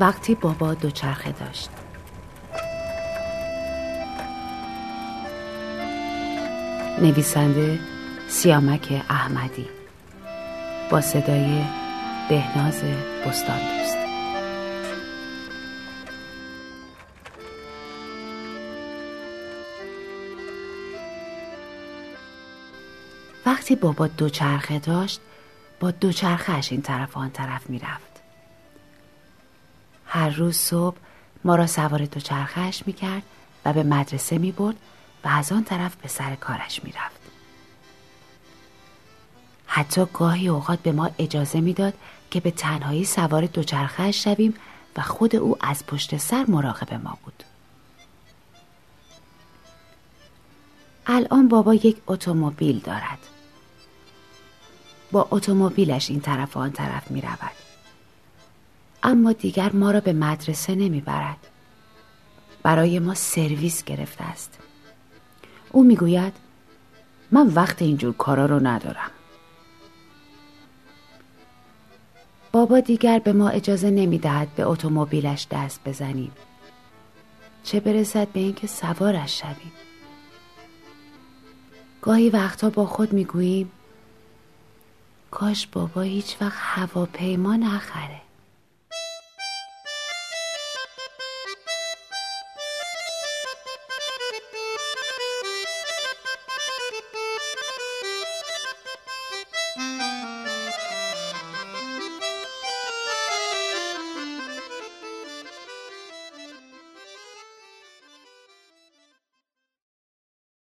وقتی بابا دوچرخه داشت. نویسنده سیامک احمدی. با صدای بهناز بستان دوست وقتی بابا دوچرخه داشت با دوچرخهش این طرف آن طرف می‌رفت. هر روز صبح ما را سوار دوچرخهش می‌کرد و به مدرسه می‌برد و از آن طرف به سر کارش می‌رفت. حتی گاهی اوقات به ما اجازه می‌داد که به تنهایی سوار دوچرخهش شویم و خود او از پشت سر مراقب ما بود. الان بابا یک اتومبیل دارد. با اتومبیلش این طرف و آن طرف می رود. اما دیگر ما را به مدرسه نمی برد. برای ما سرویس گرفته است. او می گوید من وقت اینجور کارا رو ندارم. بابا دیگر به ما اجازه نمی دهد به اتومبیلش دست بزنیم. چه برسد به اینکه سوارش شویم. گاهی وقتا با خود می گوییم کاش بابا هیچ وقت هواپیما نخره